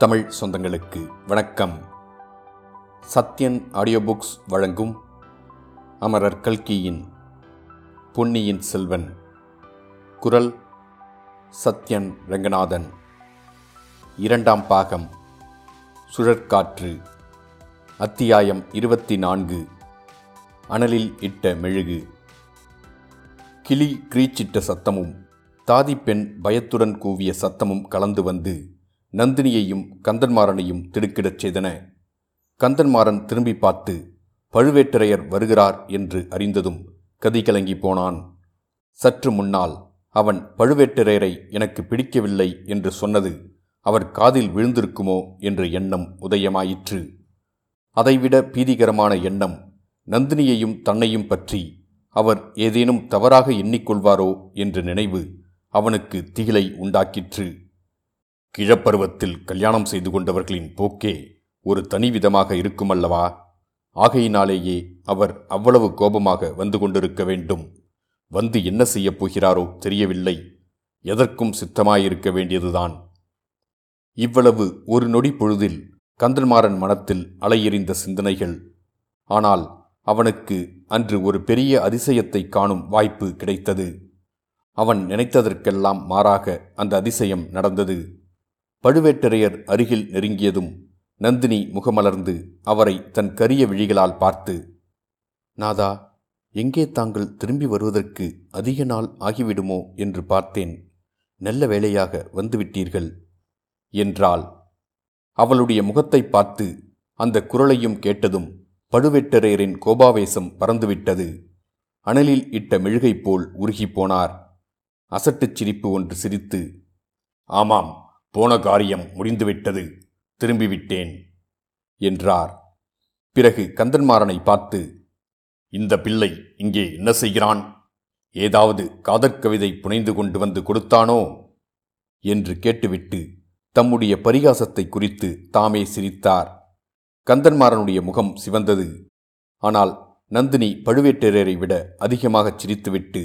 தமிழ் சொந்தங்களுக்கு வணக்கம். Sathyan audio books வழங்கும் அமரர் கல்கியின் பொன்னியின் செல்வன். குரல் சத்யன் ரங்கநாதன். இரண்டாம் பாகம். சுழற்காற்று. அத்தியாயம் இருபத்தி நான்கு அனலில் இட்ட மெழுகு. கிளி கிரீச்சிட்ட சத்தமும் தாதிப்பெண் பயத்துடன் கூவிய சத்தமும் கலந்து வந்து நந்தினியையும் கந்தன்மாறனையும் திடுக்கிடச் செய்தன. கந்தன்மாறன் திரும்பி பார்த்து பழுவேட்டரையர் வருகிறார் என்று அறிந்ததும் கதிகலங்கி போனான். சற்று முன்னால் அவன் பழுவேட்டரையரை எனக்கு பிடிக்கவில்லை என்று சொன்னது அவர் காதில் விழுந்திருக்குமோ என்ற எண்ணம் உதயமாயிற்று. அதைவிட பீதிகரமான எண்ணம் நந்தினியையும் தன்னையும் பற்றி அவர் ஏதேனும் தவறாக எண்ணிக்கொள்வாரோ என்ற நினைவு அவனுக்கு திகிலை உண்டாக்கிற்று. கிழப்பருவத்தில் கல்யாணம் செய்து கொண்டவர்களின் போக்கே ஒரு தனிவிதமாக இருக்குமல்லவா? ஆகையினாலேயே அவர் அவ்வளவு கோபமாக வந்து கொண்டிருக்க வேண்டும். வந்து என்ன செய்யப் போகிறாரோ தெரியவில்லை. எதற்கும் சித்தமாயிருக்க வேண்டியதுதான். இவ்வளவு ஒரு நொடி பொழுதில் கந்தன்மாறன் மனத்தில் அலையெறிந்த சிந்தனைகள். ஆனால் அவனுக்கு அன்று ஒரு பெரிய அதிசயத்தை காணும் வாய்ப்பு கிடைத்தது. அவன் நினைத்ததற்கெல்லாம் மாறாக அந்த அதிசயம் நடந்தது. பழுவேட்டரையர் அருகில் நெருங்கியதும் நந்தினி முகமலர்ந்து அவரை தன் கரிய விழிகளால் பார்த்து நாதா எங்கே தாங்கள் திரும்பி வருவதற்கு அதிக நாள் ஆகிவிடுமோ? என்று பார்த்தேன். நல்ல வேளையாக வந்துவிட்டீர்கள் என்றாள். அவளுடைய முகத்தை பார்த்து அந்த குரலையும் கேட்டதும் பழுவேட்டரையரின் கோபாவேசம் பறந்துவிட்டது. அனலில் இட்ட மெழுகை போல் உருகிப் போனார். அசட்டுச் சிரிப்பு ஒன்று சிரித்து ஆமாம் போன காரியம் முடிந்துவிட்டது திரும்பிவிட்டேன் என்றார். பிறகு கந்தன்மாறனை பார்த்து இந்த பிள்ளை இங்கே என்ன செய்கிறான்? ஏதாவது காதற்கவிதை புனைந்து கொண்டு வந்து கொடுத்தானோ? என்று கேட்டுவிட்டு தம்முடைய பரிகாசத்தை குறித்து தாமே சிரித்தார். கந்தன்மாறனுடைய முகம் சிவந்தது. ஆனால் நந்தினி பழுவேட்டரையரை விட அதிகமாகச் சிரித்துவிட்டு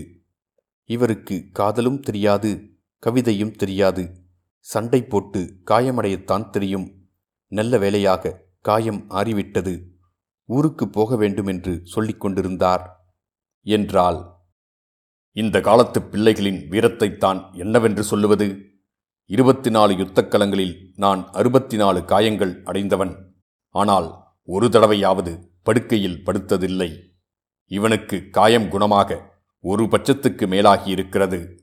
இவருக்கு காதலும் தெரியாது கவிதையும் தெரியாது சண்டை போட்டு காயமடையத்தான் தெரியும். நல்ல வேளையாக காயம் ஆறிவிட்டது. ஊருக்கு போக வேண்டும் என்று சொல்லிக் கொண்டிருந்தார். என்றால் இந்த காலத்து பிள்ளைகளின் வீரத்தைத்தான் என்னவென்று சொல்லுவது? இருபத்தி நாலு யுத்தக்கலங்களில் நான் அறுபத்தி நாலு காயங்கள் அடைந்தவன். ஆனால் ஒரு தடவையாவது படுக்கையில் படுத்ததில்லை. இவனுக்கு காயம் குணமாக ஒரு பட்சத்துக்கு மேலாகியிருக்கிறது.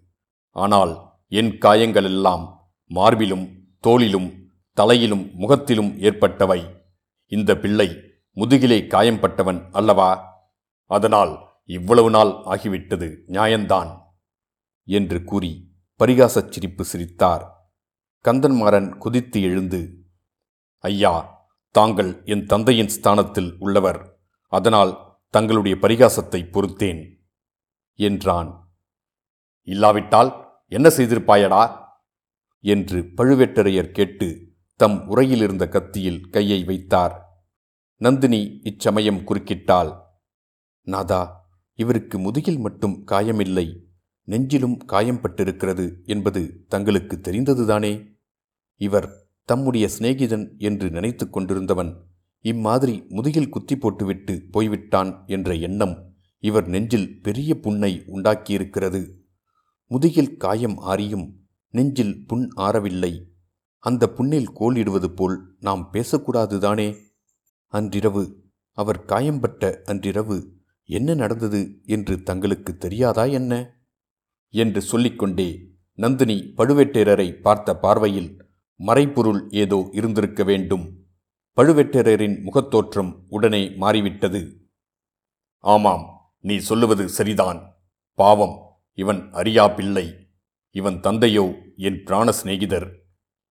ஆனால் என் காயங்களெல்லாம் மார்பிலும் தோளிலும் தலையிலும் முகத்திலும் ஏற்பட்டவை. இந்த பிள்ளை முதுகிலே காயம்பட்டவன் அல்லவா? அதனால் இவ்வளவு நாள் ஆகிவிட்டது நியாயந்தான் என்று கூறி பரிகாசச் சிரிப்பு சிரித்தார். கந்தன்மாறன் குதித்து எழுந்து ஐயா தாங்கள் என் தந்தையின் ஸ்தானத்தில் உள்ளவர் அதனால் தங்களுடைய பரிகாசத்தை பொறுத்தேன் என்றான். இல்லாவிட்டால் என்ன செய்திருப்பாயடா? என்று பழுவேட்டரையர் கேட்டு தம் உரையிலிருந்த கத்தியில் கையை வைத்தார். நந்தினி இச்சமயம் குறுக்கிட்டாள். நாதா இவருக்கு முதுகில் மட்டும் காயமில்லை. நெஞ்சிலும் காயம் பட்டிருக்கிறது என்பது தங்களுக்கு தெரிந்ததுதானே? இவர் தம்முடைய சிநேகிதன் என்று நினைத்து கொண்டிருந்தவன் இம்மாதிரி முதுகில் குத்தி போட்டுவிட்டு போய்விட்டான் என்ற எண்ணம் இவர் நெஞ்சில் பெரிய புண்ணை உண்டாக்கியிருக்கிறது. முதுகில் காயம் ஆறியும் நெஞ்சில் புண் ஆறவில்லை. அந்த புண்ணில் கோலிடுவது போல் நாம் பேசக்கூடாதுதானே அன்றிரவு அவர் காயம்பட்ட அன்றிரவு என்ன நடந்தது என்று தங்களுக்கு தெரியாதா என்ன? என்று சொல்லிக்கொண்டே நந்தினி பழுவேட்டரரை பார்த்த பார்வையில் மறைப்பொருள் ஏதோ இருந்திருக்க வேண்டும். பழுவேட்டரரின் முகத்தோற்றம் உடனே மாறிவிட்டது. ஆமாம் நீ சொல்லுவது சரிதான். பாவம் இவன் அறியா பிள்ளை இவன் தந்தையோ என் பிராண சிநேகிதர்.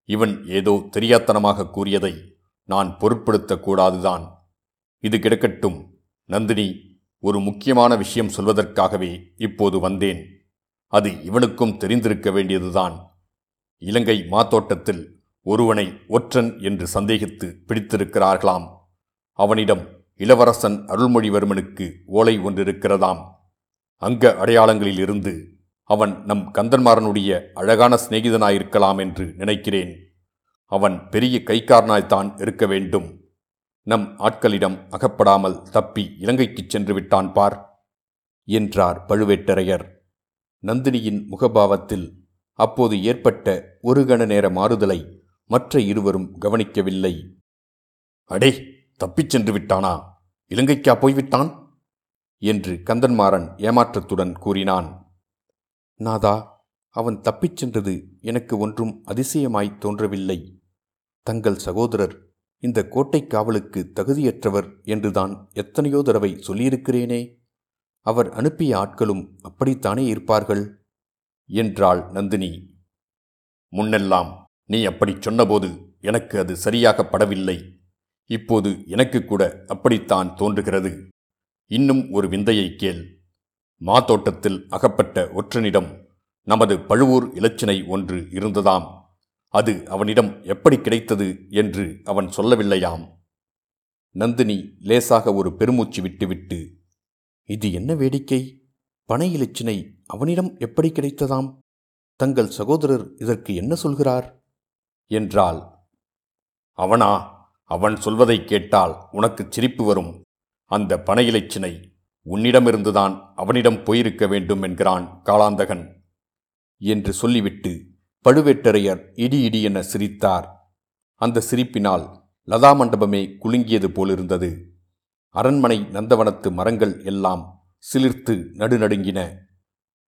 இவன் ஏதோ தெரியாத்தனமாக கூறியதை நான் பொருட்படுத்தக்கூடாதுதான் இது கிடக்கட்டும். நந்தினி ஒரு முக்கியமான விஷயம் சொல்வதற்காகவே இப்போது வந்தேன். அது இவனுக்கும் தெரிந்திருக்க வேண்டியதுதான். இலங்கை மாத்தோட்டத்தில் ஒருவனை ஒற்றன் என்று சந்தேகித்து பிடித்திருக்கிறார்களாம். அவனிடம் இளவரசன் அருள்மொழிவர்மனுக்கு ஓலை ஒன்றிருக்கிறதாம். அங்க அடையாளங்களிலிருந்து அவன் நம் கந்தன்மாறனுடைய அழகான சிநேகிதனாயிருக்கலாம் என்று நினைக்கிறேன். அவன் பெரிய கைக்காரனாய்த்தான் இருக்க வேண்டும். நம் ஆட்களிடம் அகப்படாமல் தப்பி இலங்கைக்குச் சென்று விட்டான் பார் என்றார் பழுவேட்டரையர். நந்தினியின் முகபாவத்தில் அப்போது ஏற்பட்ட ஒரு கண நேர மாறுதலை மற்ற இருவரும் கவனிக்கவில்லை. அடே தப்பிச் சென்று விட்டானா? இலங்கைக்கா போய்விட்டான்? என்று கந்தன்மாறன் ஏமாற்றத்துடன் கூறினான். நாதா அவன் தப்பிச் சென்றது எனக்கு ஒன்றும் அதிசயமாய் தோன்றவில்லை. தங்கள் சகோதரர் இந்த கோட்டை காவலுக்கு தகுதியற்றவர் என்றுதான் எத்தனையோ தடவை சொல்லியிருக்கிறேனே. அவர் அனுப்பிய ஆட்களும் அப்படித்தானே இருப்பார்கள்? என்றாள் நந்தினி. முன்னெல்லாம் நீ அப்படிச் சொன்னபோது எனக்கு அது சரியாக படவில்லை. இப்போது எனக்கு கூட அப்படித்தான் தோன்றுகிறது. இன்னும் ஒரு விந்தையை கேள். மாத்தோட்டத்தில் அகப்பட்ட ஒற்றனிடம் நமது பழுவூர் இலச்சினை ஒன்று இருந்ததாம். அது அவனிடம் எப்படி கிடைத்தது என்று அவன் சொல்லவில்லையாம். நந்தினி லேசாக ஒரு பெருமூச்சு விட்டுவிட்டு இது என்ன வேடிக்கை? பனை இலச்சினை அவனிடம் எப்படி கிடைத்ததாம்? தங்கள் சகோதரர் இதற்கு என்ன சொல்கிறார்? என்றாள். அவனா? அவன் சொல்வதை கேட்டால் உனக்கு சிரிப்பு வரும். அந்த பனை இலச்சினை உன்னிடமிருந்துதான் அவனிடம் போயிருக்க வேண்டும் என்கிறான் காளாந்தகன் என்று சொல்லிவிட்டு பழுவேட்டரையர் இடி இடி என சிரித்தார். அந்த சிரிப்பினால் லதா மண்டபமே குலுங்கியது போலிருந்தது. அரண்மனை நந்தவனத்து மரங்கள் எல்லாம் சிலிர்த்து நடுநடுங்கின.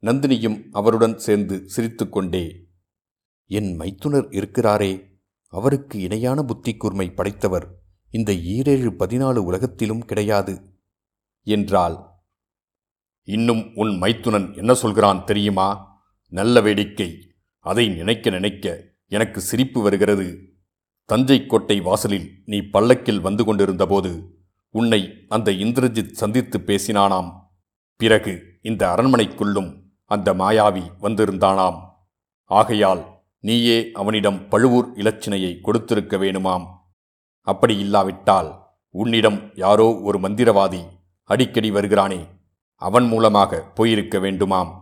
நந்தினியும் அவருடன் சேர்ந்து சிரித்துக்கொண்டே என் மைத்துனர் இருக்கிறாரே அவருக்கு இணையான புத்தி கூர்மை படைத்தவர் இந்த ஈரேழு பதினாலு உலகத்திலும் கிடையாது. என்றாள். இன்னும் உன் மைத்துனன் என்ன சொல்கிறான் தெரியுமா? நல்ல வேடிக்கை. அதை நினைக்க நினைக்க எனக்கு சிரிப்பு வருகிறது. தஞ்சை கோட்டை வாசலில் நீ பல்லக்கில் வந்து கொண்டிருந்தபோது உன்னை அந்த இந்திரஜித் சந்தித்து பேசினானாம். பிறகு இந்த அரண்மனைக்குள்ளும் அந்த மாயாவி வந்திருந்தானாம். ஆகையால் நீயே அவனிடம் பழுவூர் இலச்சினையை கொடுத்திருக்க வேணுமாம். அப்படி இல்லாவிட்டால் உன்னிடம் யாரோ ஒரு மந்திரவாதி அடிக்கடி வருகிறானே அவன் மூலமாக போயிருக்க வேண்டுமாம்.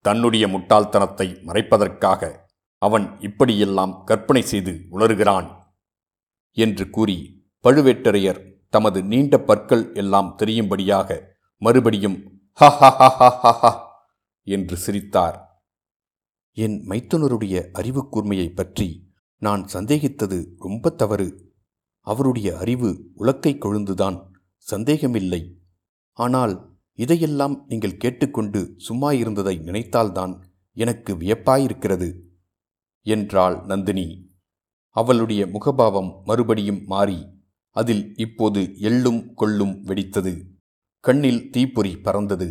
தன்னுடைய முட்டாள்தனத்தை மறைப்பதற்காக அவன் இப்படியெல்லாம் கற்பனை செய்து உணர்கிறான் என்று கூறி பழுவேட்டரையர் தமது நீண்ட பற்கள் எல்லாம் தெரியும்படியாக மறுபடியும் ஹ என்று சிரித்தார். என் மைத்துனருடைய அறிவு கூர்மையை பற்றி நான் சந்தேகித்தது ரொம்ப தவறு. அவருடைய அறிவு உலக்கை கொழுந்துதான். சந்தேகமில்லை. ஆனால் இதையெல்லாம் நீங்கள் கேட்டுக்கொண்டு சும்மா இருந்ததை நினைத்தால்தான் எனக்கு வியப்பாயிருக்கிறது என்றாள் நந்தினி. அவளுடைய முகபாவம் மறுபடியும் மாறி அதில் இப்போது எள்ளும் கொள்ளும் வெடித்தது. கண்ணில் தீப்பொறி பறந்தது.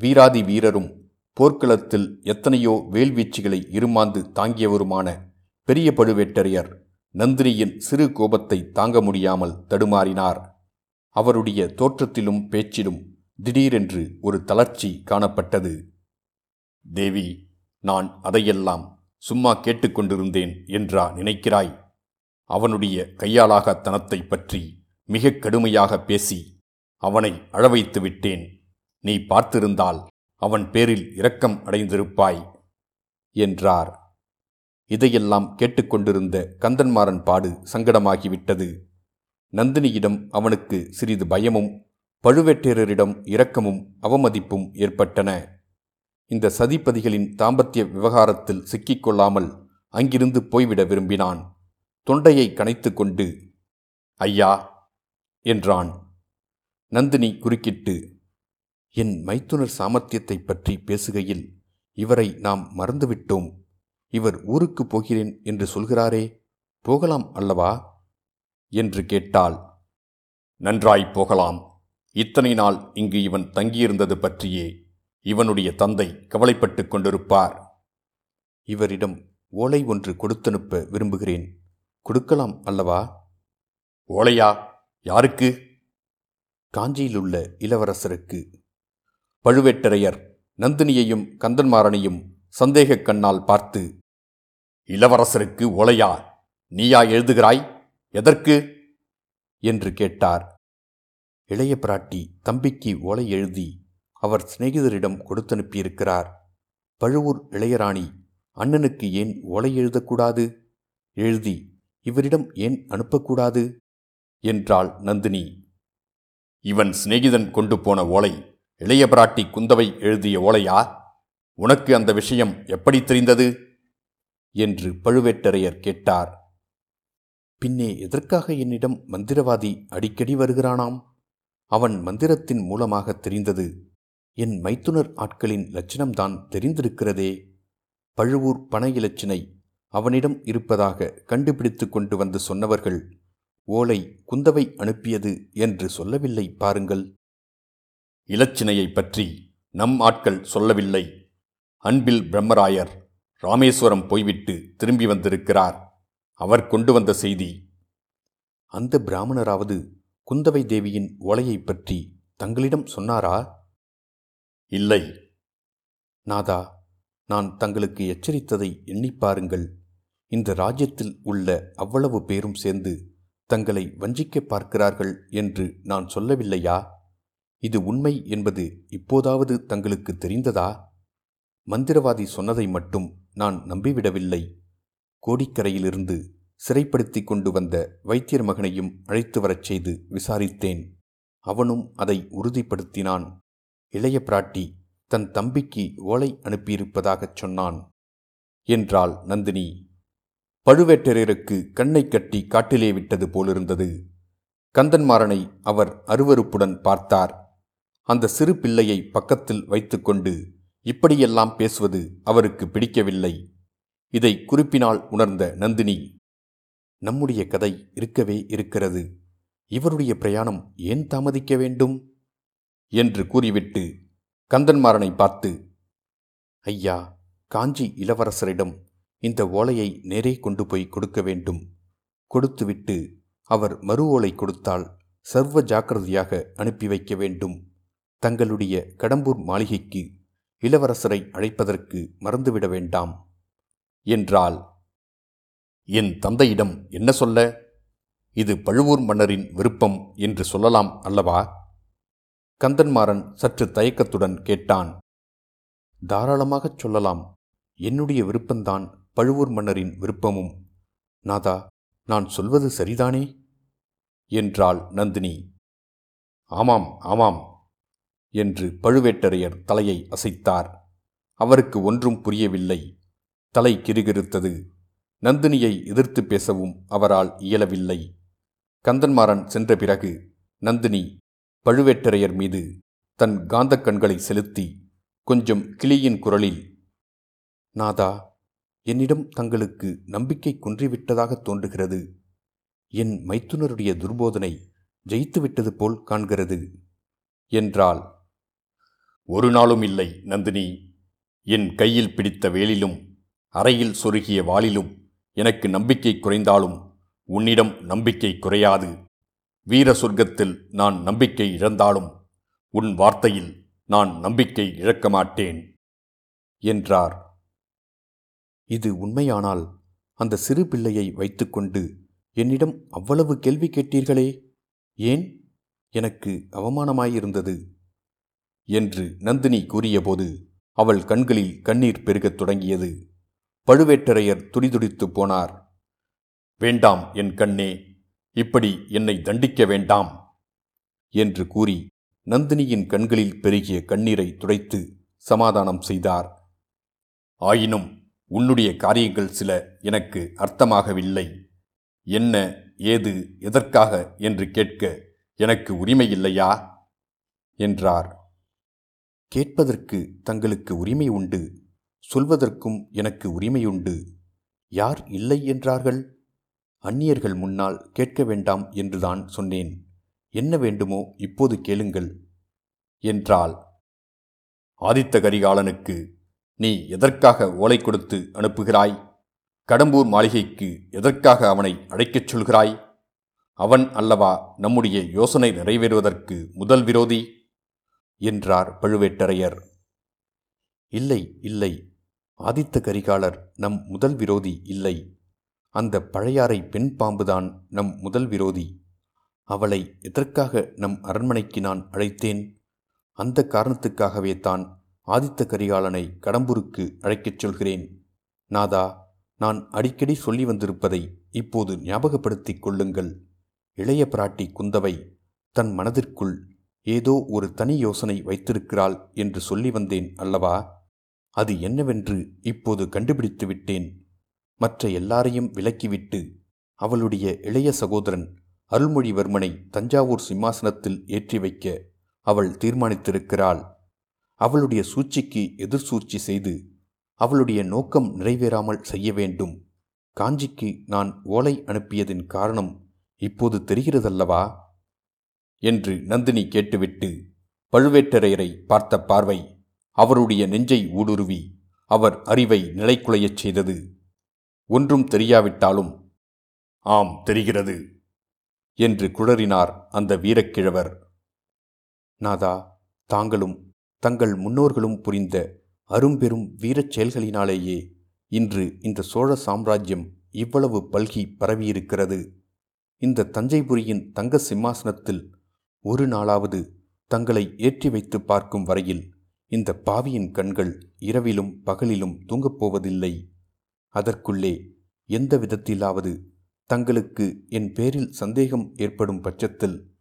வீராதி வீரரும் போர்க்களத்தில் எத்தனையோ வேல்வீச்சுகளை இருமாந்து தாங்கியவருமான பெரிய பழுவேட்டரையர் நந்தினியின் சிறு கோபத்தை தாங்க முடியாமல் தடுமாறினார். அவருடைய தோற்றத்திலும் பேச்சிலும் திடீரென்று ஒரு தளர்ச்சி காணப்பட்டது. தேவி நான் அதையெல்லாம் சும்மா கேட்டுக்கொண்டிருந்தேன் என்றா நினைக்கிறாய்? அவனுடைய கையாளாகத்தனத்தை பற்றி மிக கடுமையாக பேசி அவனை அழவைத்து விட்டேன். நீ பார்த்திருந்தால் அவன் பேரில் இரக்கம் அடைந்திருப்பாய் என்றார். இதையெல்லாம் கேட்டுக்கொண்டிருந்த கந்தன்மாறன் பாடு சங்கடமாகிவிட்டது. நந்தினியிடம் அவனுக்கு சிறிது பயமும் பழுவேட்டரரிடம் இரக்கமும் அவமதிப்பும் ஏற்பட்டன. இந்த சதிப்பதிகளின் தாம்பத்திய விவகாரத்தில் சிக்கிக்கொள்ளாமல் அங்கிருந்து போய்விட விரும்பினான். தொண்டையை கணைத்து கொண்டு ஐயா என்றான். நந்தினி குறுக்கிட்டு என் மைத்துனர் சாமர்த்தியத்தைப் பற்றி பேசுகையில் இவரை நாம் மறந்துவிட்டோம். இவர் ஊருக்கு போகிறேன் என்று சொல்கிறாரே போகலாம் அல்லவா? என்று கேட்டாள். நன்றாய் போகலாம். இத்தனை நாள் இங்கு இவன் தங்கியிருந்தது பற்றியே இவனுடைய தந்தை கவலைப்பட்டுக் கொண்டிருப்பார். இவரிடம் ஓலை ஒன்று கொடுத்தனுப்ப விரும்புகிறேன். கொடுக்கலாம் அல்லவா? ஓலையா? யாருக்கு? காஞ்சியிலுள்ள இளவரசருக்கு. பழுவேட்டரையர் நந்தினியையும் கந்தன்மாறனையும் சந்தேகக் கண்ணால் பார்த்து இளவரசருக்கு ஓலையா? நீயா எழுதுகிறாய்? எதற்கு? என்று கேட்டார். இளைய பிராட்டி தம்பிக்கு ஓலை எழுதி அவர் சிநேகிதரிடம் கொடுத்தனுப்பியிருக்கிறார். பழுவூர் இளையராணி அண்ணனுக்கு ஏன் ஓலை எழுதக்கூடாது எழுதி இவரிடம் ஏன் அனுப்பக்கூடாது என்றாள் நந்தினி. இவன் சிநேகிதன் கொண்டு போன ஓலை இளைய பிராட்டி குந்தவை எழுதிய ஓலையா? உனக்கு அந்த விஷயம் எப்படி தெரிந்தது என்று பழுவேட்டரையர் கேட்டார். பின்னே எதற்காக என்னிடம் மந்திரவாதி அடிக்கடி வருகிறானாம்? அவன் மந்திரத்தின் மூலமாக தெரிந்தது என் மைத்துனர் ஆட்களின் லட்சணம்தான் தெரிந்திருக்கிறதே. பழுவூர் பண இலச்சினை அவனிடம் இருப்பதாக கண்டுபிடித்து கொண்டு வந்து சொன்னவர்கள் ஓலை குந்தவை அனுப்பியது என்று சொல்லவில்லை பாருங்கள். இலச்சினையைப் பற்றி நம் ஆட்கள் சொல்லவில்லை. அன்பில் பிரம்மராயர் ராமேஸ்வரம் போய்விட்டு திரும்பி வந்திருக்கிறார். அவர் கொண்டு வந்த செய்தி. அந்த பிராமணராவது குந்தவை தேவியின் ஓலையைப் பற்றி தங்களிடம் சொன்னாரா? இல்லை. நாதா நான் தங்களுக்கு எச்சரித்ததை எண்ணிப் பாருங்கள். இந்த ராஜ்யத்தில் உள்ள அவ்வளவு பேரும் சேர்ந்து தங்களை வஞ்சிக்க பார்க்கிறார்கள் என்று நான் சொல்லவில்லையா? இது உண்மை என்பது இப்போதாவது தங்களுக்கு தெரிந்ததா? மந்திரவாதி சொன்னதை மட்டும் நான் நம்பிவிடவில்லை. கோடிக்கரையிலிருந்து சிறைப்படுத்தி கொண்டு வந்த வைத்தியர் மகனையும் அழைத்து வரச் செய்து விசாரித்தேன். அவனும் அதை உறுதிப்படுத்தினான். இளைய பிராட்டி தன் தம்பிக்கு ஓலை அனுப்பியிருப்பதாகச் சொன்னான். என்றாள் நந்தினி. பழுவேட்டரையருக்கு கண்ணை கட்டி காட்டிலே விட்டது போலிருந்தது. கந்தன்மாறனை அவர் அருவருப்புடன் பார்த்தார். அந்த சிறு பிள்ளையை பக்கத்தில் வைத்துக்கொண்டு இப்படியெல்லாம் பேசுவது அவருக்கு பிடிக்கவில்லை. இதை குறிப்பினால் உணர்ந்த நந்தினி நம்முடைய கதை இருக்கவே இருக்கிறது. இவருடைய பிரயாணம் ஏன் தாமதிக்க வேண்டும்? என்று கூறிவிட்டு கந்தன்மாறனை பார்த்து ஐயா காஞ்சி இளவரசரிடம் இந்த ஓலையை நேரே கொண்டு போய் கொடுக்க வேண்டும். கொடுத்துவிட்டு அவர் மறு ஓலை கொடுத்தால் சர்வ ஜாக்கிரதையாக அனுப்பி வைக்க வேண்டும். தங்களுடைய கடம்பூர் மாளிகைக்கு இளவரசரை அழைப்பதற்கு மறந்துவிட வேண்டாம். என்றாள். என் தந்தையிடம் என்ன சொல்ல? இது பழுவூர் மன்னரின் விருப்பம் என்று சொல்லலாம் அல்லவா? கந்தன்மாறன் சற்று தயக்கத்துடன் கேட்டான். தாராளமாகச் சொல்லலாம். என்னுடைய விருப்பந்தான் பழுவூர் மன்னரின் விருப்பமும். நாதா நான் சொல்வது சரிதானே? என்றாள் நந்தினி. ஆமாம் ஆமாம் என்று பழுவேட்டரையர் தலையை அசைத்தார். அவருக்கு ஒன்றும் புரியவில்லை. தலை கிருகிருத்தது. நந்தினியை எதிர்த்து பேசவும் அவரால் இயலவில்லை. கந்தன்மாறன் சென்ற பிறகு நந்தினி பழுவேட்டரையர் மீது தன் காந்தக் கண்களை செலுத்தி கொஞ்சம் கிளியின் குரலில் நாதா என்னிடம் தங்களுக்கு நம்பிக்கை குன்றிவிட்டதாக தோன்றுகிறது. என் மைத்துனருடைய துர்போதனை ஜெயித்துவிட்டது போல் காண்கிறது என்றாள். ஒரு நாளும் இல்லை நந்தினி. என் கையில் பிடித்த வேலிலும் அறையில் சொருகிய வாளிலும் எனக்கு நம்பிக்கை குறைந்தாலும் உன்னிடம் நம்பிக்கை குறையாது. வீர சொர்க்கத்தில் நான் நம்பிக்கை இழந்தாலும் உன் வார்த்தையில் நான் நம்பிக்கை இழக்க மாட்டேன் என்றார். இது உண்மையானால் அந்த சிறு பிள்ளையை வைத்துக்கொண்டு என்னிடம் அவ்வளவு கேள்வி கேட்டீர்களே? ஏன் எனக்கு அவமானமாயிருந்தது? என்று நந்தினி கூறியபோது அவள் கண்களில் கண்ணீர் பெருகத் தொடங்கியது. பழுவேட்டரையர் துடிதுடித்து போனார். வேண்டாம் என் கண்ணே இப்படி என்னை தண்டிக்க வேண்டாம் என்று கூறி நந்தினியின் கண்களில் பெருகிய கண்ணீரை துடைத்து சமாதானம் செய்தார். ஆயினும் உன்னுடைய காரியங்கள் சில எனக்கு அர்த்தமாகவில்லை. என்ன ஏது எதற்காக என்று கேட்க எனக்கு உரிமை இல்லையா என்றார். கேட்பதற்கு தங்களுக்கு உரிமை உண்டு சொல்வதற்கும் எனக்கு உரிமையுண்டு. யார் இல்லை என்றார்கள்? அந்நியர்கள் முன்னால் கேட்க வேண்டாம் என்றுதான் சொன்னேன். என்ன வேண்டுமோ இப்போது கேளுங்கள். என்றாள். ஆதித்த கரிகாலனுக்கு நீ எதற்காக ஓலை கொடுத்து அனுப்புகிறாய்? கடம்பூர் மாளிகைக்கு எதற்காக அவனை அழைக்கச் சொல்கிறாய்? அவன் அல்லவா நம்முடைய யோசனை நிறைவேறுவதற்கு முதல் விரோதி? என்றார் பழுவேட்டரையர். இல்லை இல்லை ஆதித்த கரிகாலர் நம் முதல் விரோதி இல்லை. அந்த பழையாறை பெண் பாம்புதான் நம் முதல் விரோதி. அவளை எதற்காக நம் அரண்மனைக்கு நான் அழைத்தேன்? அந்த காரணத்துக்காகவே தான் ஆதித்த கரிகாலனை கடம்பூருக்கு அழைக்கச் சொல்கிறேன். நாதா நான் அடிக்கடி சொல்லி வந்திருப்பதை இப்போது ஞாபகப்படுத்திக் கொள்ளுங்கள். இளைய பிராட்டி குந்தவை தன் மனதிற்குள் ஏதோ ஒரு தனி யோசனை வைத்திருக்கிறாள் என்று சொல்லி வந்தேன் அல்லவா? அது என்னவென்று இப்போது கண்டுபிடித்து விட்டேன். மற்ற எல்லாரையும் விலக்கிவிட்டு அவளுடைய இளைய சகோதரன் அருள்மொழிவர்மனை தஞ்சாவூர் சிம்மாசனத்தில் ஏற்றி வைக்க அவள் தீர்மானித்திருக்கிறாள். அவளுடைய சூழ்ச்சிக்கு எதிர் சூழ்ச்சி செய்து அவளுடைய நோக்கம் நிறைவேறாமல் செய்ய வேண்டும். காஞ்சிக்கு நான் ஓலை அனுப்பியதின் காரணம் இப்போது தெரிகிறதல்லவா? என்று நந்தினி கேட்டுவிட்டு பழுவேட்டரையரை பார்த்த பார்வை அவருடைய நெஞ்சை ஊடுருவி அவர் அறிவை நிலைக்குலையச் செய்தது. ஒன்றும் தெரியாவிட்டாலும் ஆம் தெரிகிறது என்று குழறினார் அந்த வீரக்கிழவர். நாதா தாங்களும் தங்கள் முன்னோர்களும் புரிந்த அரும்பெரும் வீரச் செயல்களினாலேயே இன்று இந்த சோழ சாம்ராஜ்யம் இவ்வளவு பல்கி பரவியிருக்கிறது. இந்த தஞ்சைபுரியின் தங்க சிம்மாசனத்தில் ஒரு நாளாவது தங்களை ஏற்றி வைத்து பார்க்கும் வரையில் இந்த பாவியின் கண்கள் இரவிலும் பகலிலும் தூங்கப் போவதில்லை அதற்குள்ளே எந்த விதத்திலாவது தங்களுக்கு என் பேரில் சந்தேகம் ஏற்படும் பட்சத்தில்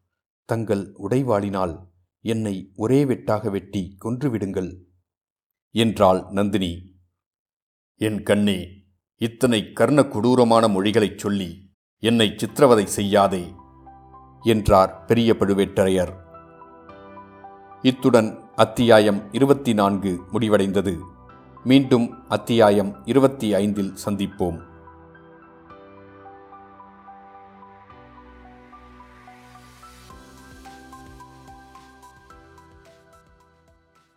தங்கள் உடைவாளினால் என்னை ஒரே வெட்டாக வெட்டி கொன்றுவிடுங்கள். என்றாள் நந்தினி. என் கண்ணே இத்தனை கர்ண கொடூரமான மொழிகளைச் சொல்லி என்னை சித்திரவதை செய்யாதே என்றார் பெரிய பழுவேட்டரையர். இத்துடன் அத்தியாயம் இருபத்தி நான்கு முடிவடைந்தது. மீண்டும் அத்தியாயம் இருபத்தி ஐந்தில் சந்திப்போம்.